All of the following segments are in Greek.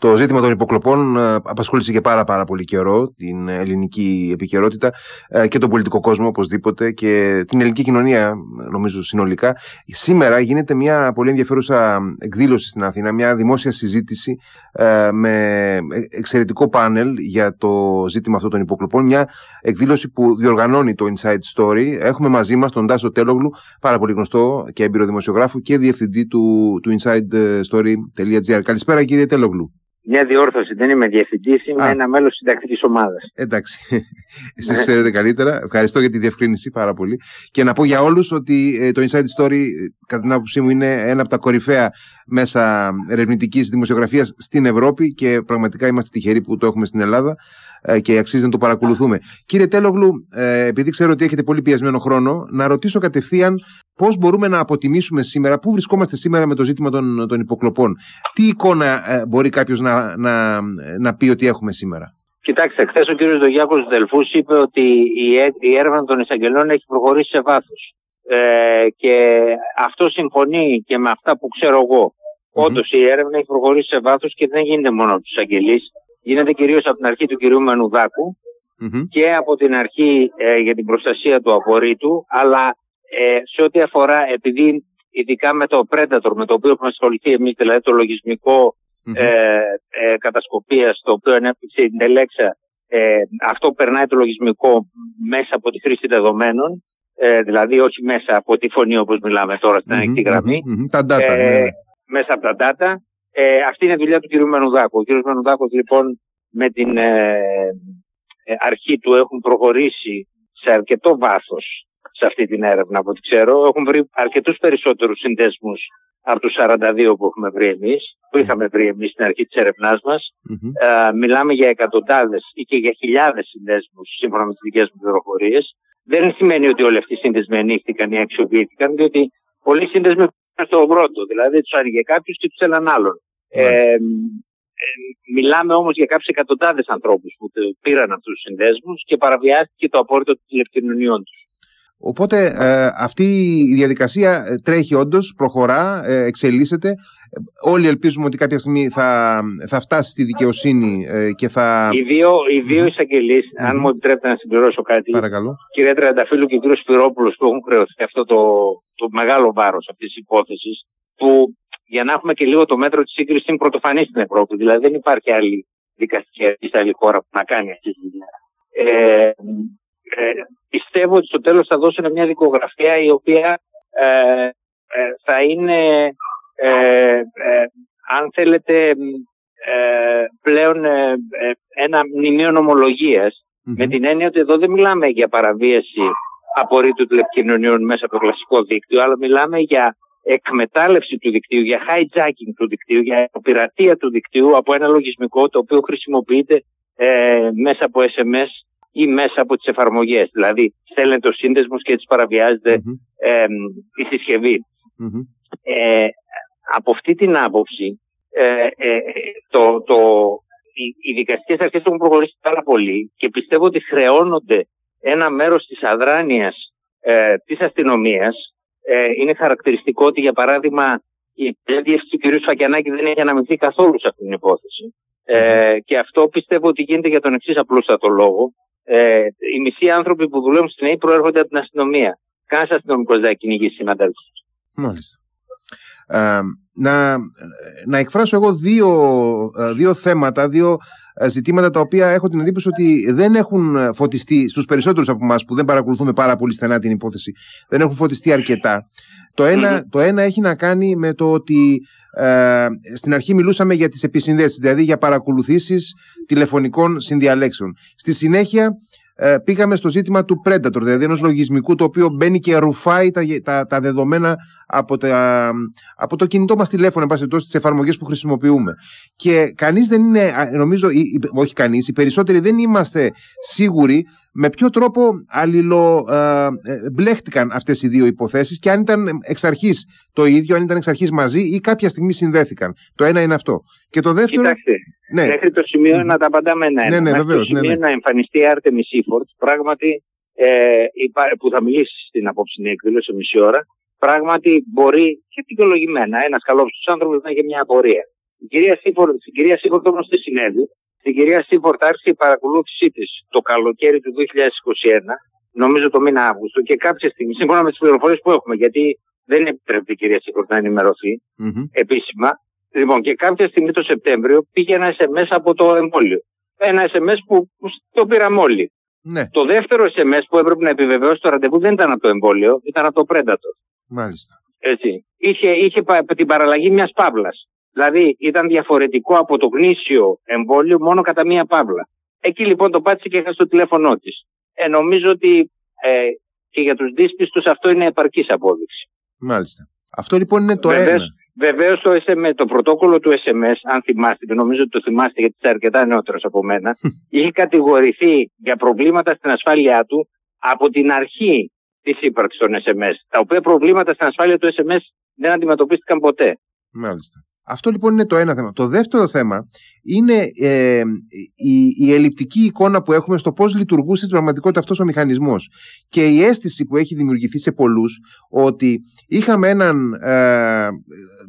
Το ζήτημα των υποκλοπών ε, απασχόλησε και πάρα πάρα πολύ καιρό την ελληνική επικαιρότητα ε, και τον πολιτικό κόσμο οπωσδήποτε και την ελληνική κοινωνία νομίζω συνολικά. Σήμερα γίνεται μια πολύ ενδιαφέρουσα εκδήλωση στην Αθήνα, μια δημόσια συζήτηση ε, με εξαιρετικό πάνελ για το ζήτημα αυτό των υποκλοπών. Μια εκδήλωση που διοργανώνει το Inside Story. Έχουμε μαζί μας τον Τάσο Τέλογλου, πάρα πολύ γνωστό και έμπειρο δημοσιογράφο και διευθυντή του, του InsideStory.gr. Καλησπέρα κύριε Τέλογλου. Μια διόρθωση, δεν είμαι διευθυντής, είμαι Α. ένα μέλος συντακτική ομάδας. Εντάξει. Εσείς ναι. ξέρετε καλύτερα. Ευχαριστώ για τη διευκρίνηση πάρα πολύ. Και να πω για όλους ότι ε, το Inside Story, ε, κατά την άποψή μου, είναι ένα από τα κορυφαία μέσα ερευνητικής δημοσιογραφίας στην Ευρώπη και πραγματικά είμαστε τυχεροί που το έχουμε στην Ελλάδα. Ε, και αξίζει να το παρακολουθούμε. Κύριε Τέλογλου, ε, επειδή ξέρω ότι έχετε πολύ πιασμένο χρόνο, να ρωτήσω κατευθείαν πώς μπορούμε να αποτιμήσουμε σήμερα, πού βρισκόμαστε σήμερα με το ζήτημα των, των υποκλοπών. Τι εικόνα ε, μπορεί κάποιος να, να, να πει ότι έχουμε σήμερα; Κοιτάξτε, χθες ο κ. Δογιάκος Δελφούς είπε ότι η, η έρευνα των εισαγγελών έχει προχωρήσει σε βάθος. Ε, και αυτό συμφωνεί και με αυτά που ξέρω εγώ. Mm-hmm. Όντως η έρευνα έχει προχωρήσει σε βάθος και δεν γίνεται μόνο από τους εισαγγελείς γίνεται κυρίως από την αρχή του κυρίου και από την αρχή ε, για την προστασία του απορρίτου, αλλά ε, σε ό,τι αφορά, επειδή ειδικά με το Predator, με το οποίο έχουμε ασχοληθεί εμείς, δηλαδή το λογισμικό ε, ε, κατασκοπίας, το οποίο ανέπτυξε η Τελέξα, ε, αυτό περνάει το λογισμικό μέσα από τη χρήση δεδομένων, ε, δηλαδή όχι μέσα από τη φωνή όπως μιλάμε τώρα στην ανοιχτή γραμμή, τα data, ε, ναι. μέσα από τα data. Ε, αυτή είναι η δουλειά του κ. Μενουδάκου. Ο κ. Μενουδάκου λοιπόν με την ε, ε, αρχή του έχουν προχωρήσει σε αρκετό βάθος σε αυτή την έρευνα από ό,τι ξέρω. Έχουν βρει αρκετούς περισσότερους συνδέσμους από τους 42 που έχουμε βρει εμείς, που είχαμε βρει εμείς στην αρχή της έρευνάς μας. Ε, μιλάμε για εκατοντάδες ή και για χιλιάδες συνδέσμους σύμφωνα με τις δικές μου πληροφορίες. Δεν σημαίνει ότι όλοι αυτοί οι σύνδεσμοι ανοίχτηκαν ή αξιοποιήθηκαν, διότι πολλοί σύνδεσμοι στο πρώτο. Δηλαδή τους άνοιγε κάποιος και τους έναν άλλον. Ε, ε, μιλάμε όμως για κάποιες εκατοντάδες ανθρώπους που πήραν αυτούς τους συνδέσμους και παραβιάστηκε το απόρριτο των τηλεπικοινωνιών τους. Οπότε ε, αυτή η διαδικασία ε, τρέχει όντως, προχωρά, ε, εξελίσσεται. Όλοι ελπίζουμε ότι κάποια στιγμή θα, θα φτάσει στη δικαιοσύνη και θα. Οι δύο, οι δύο εισαγγελείς, αν μου επιτρέπετε να συμπληρώσω κάτι. Παρακαλώ. Κυρία Τρανταφύλου και κύριο Σπυρόπουλος που έχουν χρεωθεί αυτό το, το μεγάλο βάρος αυτής της υπόθεσης, που για να έχουμε και λίγο το μέτρο της σύγκρισης είναι πρωτοφανής στην Ευρώπη. Δηλαδή δεν υπάρχει άλλη δικαστική αρχή σε άλλη χώρα που να κάνει αυτή τη δουλειά. Ε, ε, πιστεύω ότι στο τέλος θα δώσουν μια δικογραφία η οποία ε, ε θα είναι, ε, ε, αν θέλετε, πλέον ένα μνημείο με την έννοια ότι εδώ δεν μιλάμε για παραβίαση απορρίτου τηλεπικοινωνιών μέσα από το κλασικό δίκτυο, αλλά μιλάμε για εκμετάλλευση του δικτύου, για hijacking του δικτύου, για πειρατεία του δικτύου από ένα λογισμικό το οποίο χρησιμοποιείται ε, μέσα από SMS ή μέσα από τις εφαρμογές. Δηλαδή στέλνεται ο σύνδεσμος και έτσι παραβιάζεται ε, η συσκευη Ε, από αυτή την άποψη ε, ε, το, το, οι, οι δικαστικές αρχές έχουν προχωρήσει πάρα πολύ και πιστεύω ότι χρεώνονται ένα μέρος της αδράνειας ε, της αστυνομίας ε, είναι χαρακτηριστικό ότι για παράδειγμα η διεύθυνση του κ. Σφακιανάκη δεν έχει αναμειχθεί καθόλου σε αυτή την υπόθεση. Ε, και αυτό πιστεύω ότι γίνεται για τον εξής απλούστατο λόγο. Ε, οι μισοί άνθρωποι που δουλεύουν στην ΑΕΠ προέρχονται από την αστυνομία. Κανένα αστυνομικός δεν κυνηγήσει συναντέλφου. Μάλιστα. Ε, να, να εκφράσω εγώ δύο, ε, δύο θέματα, δύο ε, ζητήματα τα οποία έχω την εντύπωση ότι δεν έχουν φωτιστεί στους περισσότερους από εμάς που δεν παρακολουθούμε πάρα πολύ στενά την υπόθεση, δεν έχουν φωτιστεί αρκετά. Το ένα, το ένα έχει να κάνει με το ότι ε, στην αρχή μιλούσαμε για τις επισυνδέσεις, δηλαδή για παρακολουθήσεις τηλεφωνικών συνδιαλέξεων. Στη συνέχεια ε, πήγαμε στο ζήτημα του Predator, δηλαδή ενός λογισμικού το οποίο μπαίνει και ρουφάει τα, τα, τα δεδομένα από, τα, από το κινητό μας τηλέφωνο, εν πάση τις εφαρμογές που χρησιμοποιούμε. Και κανείς δεν είναι, νομίζω, όχι κανείς, οι περισσότεροι δεν είμαστε σίγουροι με ποιο τρόπο αλληλομπλέχτηκαν ε, αυτές οι δύο υποθέσεις και αν ήταν εξ αρχής το ίδιο, αν ήταν εξ αρχής μαζί ή κάποια στιγμή συνδέθηκαν. Το ένα είναι αυτό. Και το δεύτερο. Κοιτάξτε, ναι. μέχρι το σημείο να τα απαντάμε ένα. Ναι, ναι, βεβαίως, το ναι, σημείο ναι, ναι. να εμφανιστεί η Artemis Seaford, πράγματι ε, που θα μιλήσει στην απόψινή εκδήλωση μισή ώρα, πράγματι μπορεί και δικαιολογημένα ένας καλός στου άνθρωπου να έχει μια απορία. Η κυρία Σίφορτ, στην κυρία Σίφορτ όμως τι συνέβη. Στην κυρία Σίφορτ άρχισε η παρακολούθησή της το καλοκαίρι του 2021, νομίζω το μήνα Αύγουστο, και κάποια στιγμή, σύμφωνα με τις πληροφορίες που έχουμε, γιατί δεν επιτρέπει η κυρία Σίφορτ να ενημερωθεί mm-hmm. επίσημα. Λοιπόν, και κάποια στιγμή το Σεπτέμβριο πήγε ένα SMS από το εμβόλιο. Ένα SMS που, που το πήραμε όλοι. Ναι. Το δεύτερο SMS που έπρεπε να επιβεβαιώσει το ραντεβού δεν ήταν από το εμβόλιο, ήταν από το Predator. Μάλιστα. Έτσι. Είχε, είχε την παραλλαγή μιας παύλας. Δηλαδή ήταν διαφορετικό από το γνήσιο εμβόλιο μόνο κατά μία παύλα. Εκεί λοιπόν το πάτησε και είχα στο τηλέφωνό της. Ε, νομίζω ότι ε, και για τους δύσπιστους αυτό είναι επαρκής απόδειξη. Μάλιστα. Αυτό λοιπόν είναι το Βεβαίως, ένα. Βεβαίως το, SMS, το πρωτόκολλο του SMS, αν θυμάστε, και νομίζω ότι το θυμάστε γιατί είστε αρκετά νεότερος από μένα, είχε κατηγορηθεί για προβλήματα στην ασφάλειά του από την αρχή της ύπαρξης των SMS. Τα οποία προβλήματα στην ασφάλεια του SMS δεν αντιμετωπίστηκαν ποτέ. Μάλιστα. Αυτό λοιπόν είναι το ένα θέμα. Το δεύτερο θέμα είναι ε, η, η ελλειπτική εικόνα που έχουμε στο πώς λειτουργούσε στην πραγματικότητα αυτός ο μηχανισμός και η αίσθηση που έχει δημιουργηθεί σε πολλούς ότι είχαμε έναν ε,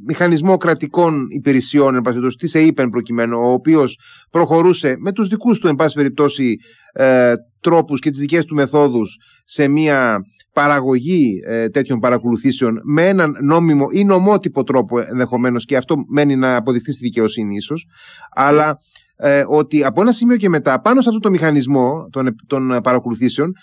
μηχανισμό κρατικών υπηρεσιών εν πάση της ΕΕΠΕΝ προκειμένου ο οποίος προχωρούσε με τους δικούς του εν πάση περιπτώσει ε, τρόπους και τις δικές του μεθόδους σε μια παραγωγή ε, τέτοιων παρακολουθήσεων με έναν νόμιμο ή νομότυπο τρόπο ενδεχομένως και αυτό μένει να αποδειχθεί στη δικαιοσύνη ίσως αλλά ε, ότι από ένα σημείο και μετά πάνω σε αυτό το μηχανισμό των, των παρακολουθήσεων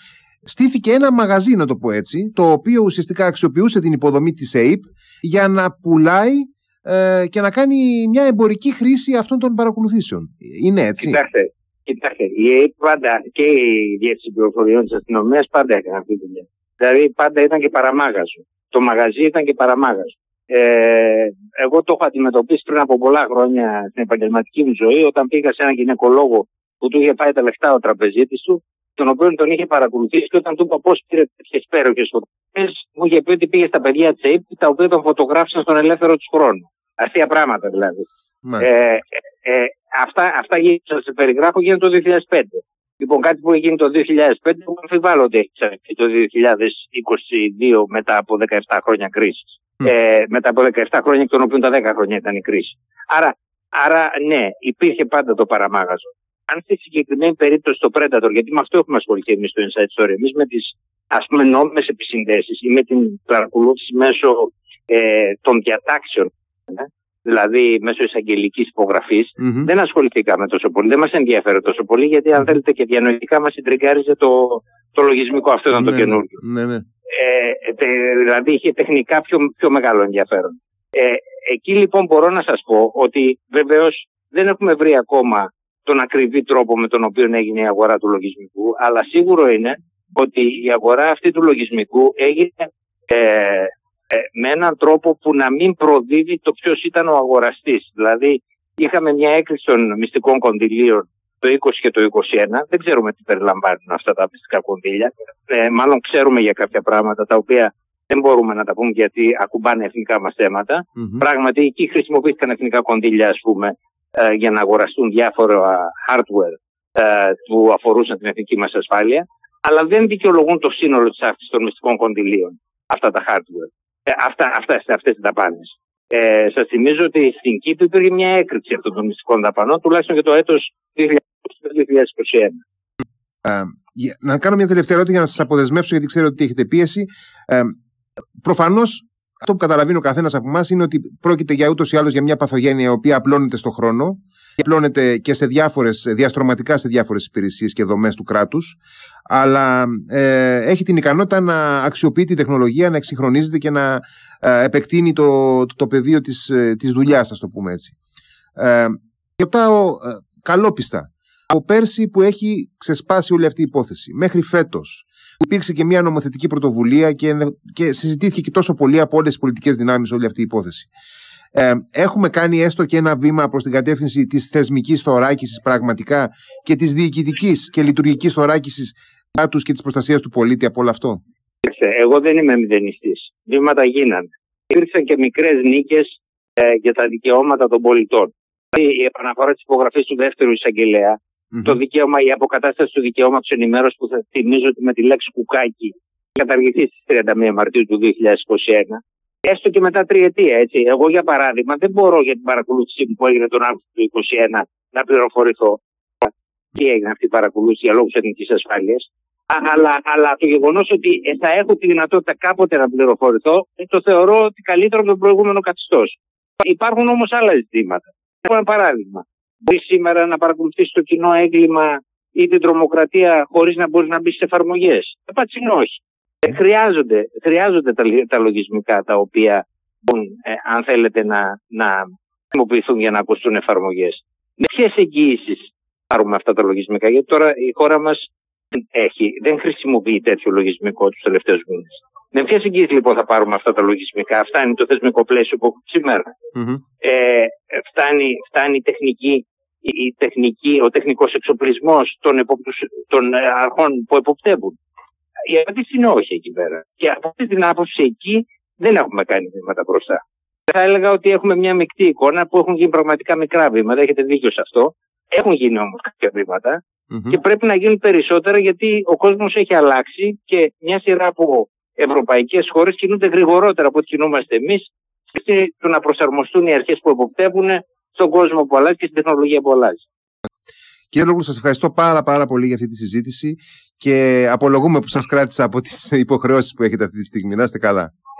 στήθηκε ένα μαγαζί να το πω έτσι το οποίο ουσιαστικά αξιοποιούσε την υποδομή της ΑΕΠ για να πουλάει ε, και να κάνει μια εμπορική χρήση αυτών των παρακολουθήσεων. Είναι έτσι; Κοιτάξτε, Κοιτάξτε, η ΑΕΠ πάντα και η Διεύθυνση Πληροφοριών της Αστυνομίας πάντα έκανε αυτή τη δουλειά. Δηλαδή πάντα ήταν και παραμάγαζο. Το μαγαζί ήταν και παραμάγαζο. Ε, εγώ το έχω αντιμετωπίσει πριν από πολλά χρόνια στην επαγγελματική μου ζωή όταν πήγα σε έναν γυναικολόγο που του είχε φάει τα λεφτά ο τραπεζίτης του, τον οποίο τον είχε παρακολουθήσει και όταν του είπα πώς πήρε τέτοιες υπέροχε φωτογραφίες, μου είχε πει ότι πήγε στα παιδιά της ΑΕΠ τα οποία τον φωτογράφησαν στον ελεύθερο τους χρόνο. Αστεία πράγματα δηλαδή. Ε, ε, αυτά, αυτά που σας περιγράφω γίνανε το 2005. Λοιπόν, κάτι που έγινε το 2005, που αμφιβάλλω ότι έχει ξαναρχίσει το 2022 μετά από 17 χρόνια κρίσης. Ε, μετά από 17 χρόνια, εκ των οποίων τα 10 χρόνια ήταν η κρίση. Άρα, άρα, ναι, υπήρχε πάντα το παραμάγαζο. Αν στη συγκεκριμένη περίπτωση το Predator, γιατί με αυτό έχουμε ασχοληθεί εμείς στο Inside Story, εμείς με τις ας πούμε νόμιμες επισυνδέσεις ή με την παρακολούθηση μέσω ε, των διατάξεων ναι, δηλαδή μέσω εισαγγελικής δεν ασχοληθήκαμε τόσο πολύ. Δεν μας ενδιαφέρει τόσο πολύ, γιατί αν θέλετε και διανοητικά μας συντριγκάριζε το, το λογισμικό. Αυτό ήταν το ναι, ναι. καινούργιο. Ναι, ναι. Ε, δηλαδή είχε τεχνικά πιο, πιο μεγάλο ενδιαφέρον. Ε, εκεί λοιπόν μπορώ να σας πω ότι βεβαίως δεν έχουμε βρει ακόμα τον ακριβή τρόπο με τον οποίο έγινε η αγορά του λογισμικού, αλλά σίγουρο είναι ότι η αγορά αυτή του λογισμικού έγινε ε, ε, με έναν τρόπο που να μην προδίδει το ποιος ήταν ο αγοραστής. Δηλαδή, είχαμε μια έκρηξη των μυστικών κονδυλίων το 20 και το 21. Δεν ξέρουμε τι περιλαμβάνουν αυτά τα μυστικά κονδύλια. Ε, μάλλον ξέρουμε για κάποια πράγματα τα οποία δεν μπορούμε να τα πούμε γιατί ακουμπάνε εθνικά μας θέματα. Mm-hmm. Πράγματι, εκεί χρησιμοποιήθηκαν εθνικά κονδύλια, ας πούμε, ε, για να αγοραστούν διάφορα hardware ε, που αφορούσαν την εθνική μας ασφάλεια. Αλλά δεν δικαιολογούν το σύνολο της αύξησης των μυστικών κονδυλίων αυτά τα hardware. Ε, αυτά, αυτά, αυτές τις δαπάνες. Ε, σας θυμίζω ότι στην Κύπρο υπήρχε μια έκρηξη αυτών των μυστικών δαπανών, τουλάχιστον για το έτος 2021. Ε, να κάνω μια τελευταία ερώτηση για να σας αποδεσμεύσω, γιατί ξέρω ότι έχετε πίεση. Ε, προφανώς αυτό που καταλαβαίνει ο καθένας από εμάς είναι ότι πρόκειται για ούτως ή άλλως για μια παθογένεια η οποία απλώνεται στον χρόνο και απλώνεται και σε διάφορες, διαστρωματικά σε διάφορες υπηρεσίες και δομές του κράτους. Αλλά ε, έχει την ικανότητα να αξιοποιεί τη τεχνολογία, να εξυγχρονίζεται και να ε, επεκτείνει το, το, το πεδίο της της ε, δουλειάς, ας το πούμε έτσι. Ε, ρωτάω ε, καλόπιστα. Από πέρσι που έχει ξεσπάσει όλη αυτή η υπόθεση μέχρι φέτος υπήρξε και μια νομοθετική πρωτοβουλία και, και συζητήθηκε και τόσο πολύ από όλες τις πολιτικές δυνάμεις όλη αυτή η υπόθεση. Ε, έχουμε κάνει έστω και ένα βήμα προς την κατεύθυνση της θεσμικής θωράκισης πραγματικά και της διοικητικής και λειτουργικής θωράκισης κράτους και της προστασίας του πολίτη από όλο αυτό; Εγώ δεν είμαι μηδενιστής. Βήματα γίνανε. Υπήρξαν και μικρές νίκες ε, για τα δικαιώματα των πολιτών. Δηλαδή, η επαναφορά της υπογραφής του δεύτερου εισαγγελέα Mm-hmm. Το δικαίωμα, η αποκατάσταση του δικαιώματος ενημέρωσης που θα θυμίζω ότι με τη λέξη κουκάκι καταργηθεί στις 31 Μαρτίου του 2021. Έστω και μετά τριετία, έτσι. Εγώ, για παράδειγμα, δεν μπορώ για την παρακολούθηση που έγινε τον Αύγουστο του 2021 να πληροφορηθώ. Τι έγινε αυτή η παρακολούθηση για λόγους εθνικής ασφάλειας. Αλλά, αλλά το γεγονός ότι θα έχω τη δυνατότητα κάποτε να πληροφορηθώ, ε, το θεωρώ ότι καλύτερο από τον προηγούμενο καθιστό. Υπάρχουν όμως άλλα ζητήματα. Έχω ένα παράδειγμα. Μπορεί σήμερα να παρακολουθήσει το κοινό έγκλημα ή την τρομοκρατία χωρίς να μπορείς να μπεις σε εφαρμογές. Απάντηση είναι όχι. Ε, χρειάζονται, χρειάζονται τα, τα λογισμικά τα οποία μπορούν, ε, αν θέλετε, να, να χρησιμοποιηθούν για να ακουστούν εφαρμογές. Με ποιες εγγύησει πάρουμε αυτά τα λογισμικά, γιατί τώρα η χώρα μας έχει, δεν χρησιμοποιεί τέτοιο λογισμικό τους τελευταίους μήνες. Με ποιες εγγύησει λοιπόν θα πάρουμε αυτά τα λογισμικά, φτάνει το θεσμικό πλαίσιο που έχουμε σήμερα. Mm-hmm. Ε, φτάνει, φτάνει η τεχνική, η τεχνική, ο τεχνικός εξοπλισμός των, των αρχών που εποπτεύουν. Η απάντηση είναι όχι εκεί πέρα. Και από αυτή την άποψη εκεί δεν έχουμε κάνει βήματα μπροστά. Θα έλεγα ότι έχουμε μια μεικτή εικόνα που έχουν γίνει πραγματικά μικρά βήματα. Έχετε δίκιο σε αυτό. Έχουν γίνει όμως κάποια και πρέπει να γίνουν περισσότερα γιατί ο κόσμος έχει αλλάξει και μια σειρά από ευρωπαϊκές χώρες κινούνται γρηγορότερα από ό,τι κινούμαστε εμείς στο να προσαρμοστούν οι αρχές που εποπτεύουν στον κόσμο που αλλάζει και στην τεχνολογία που αλλάζει. Κύριε Λόγου, σας ευχαριστώ πάρα πάρα πολύ για αυτή τη συζήτηση και απολογούμε που σας κράτησα από τις υποχρεώσεις που έχετε αυτή τη στιγμή. Να είστε καλά.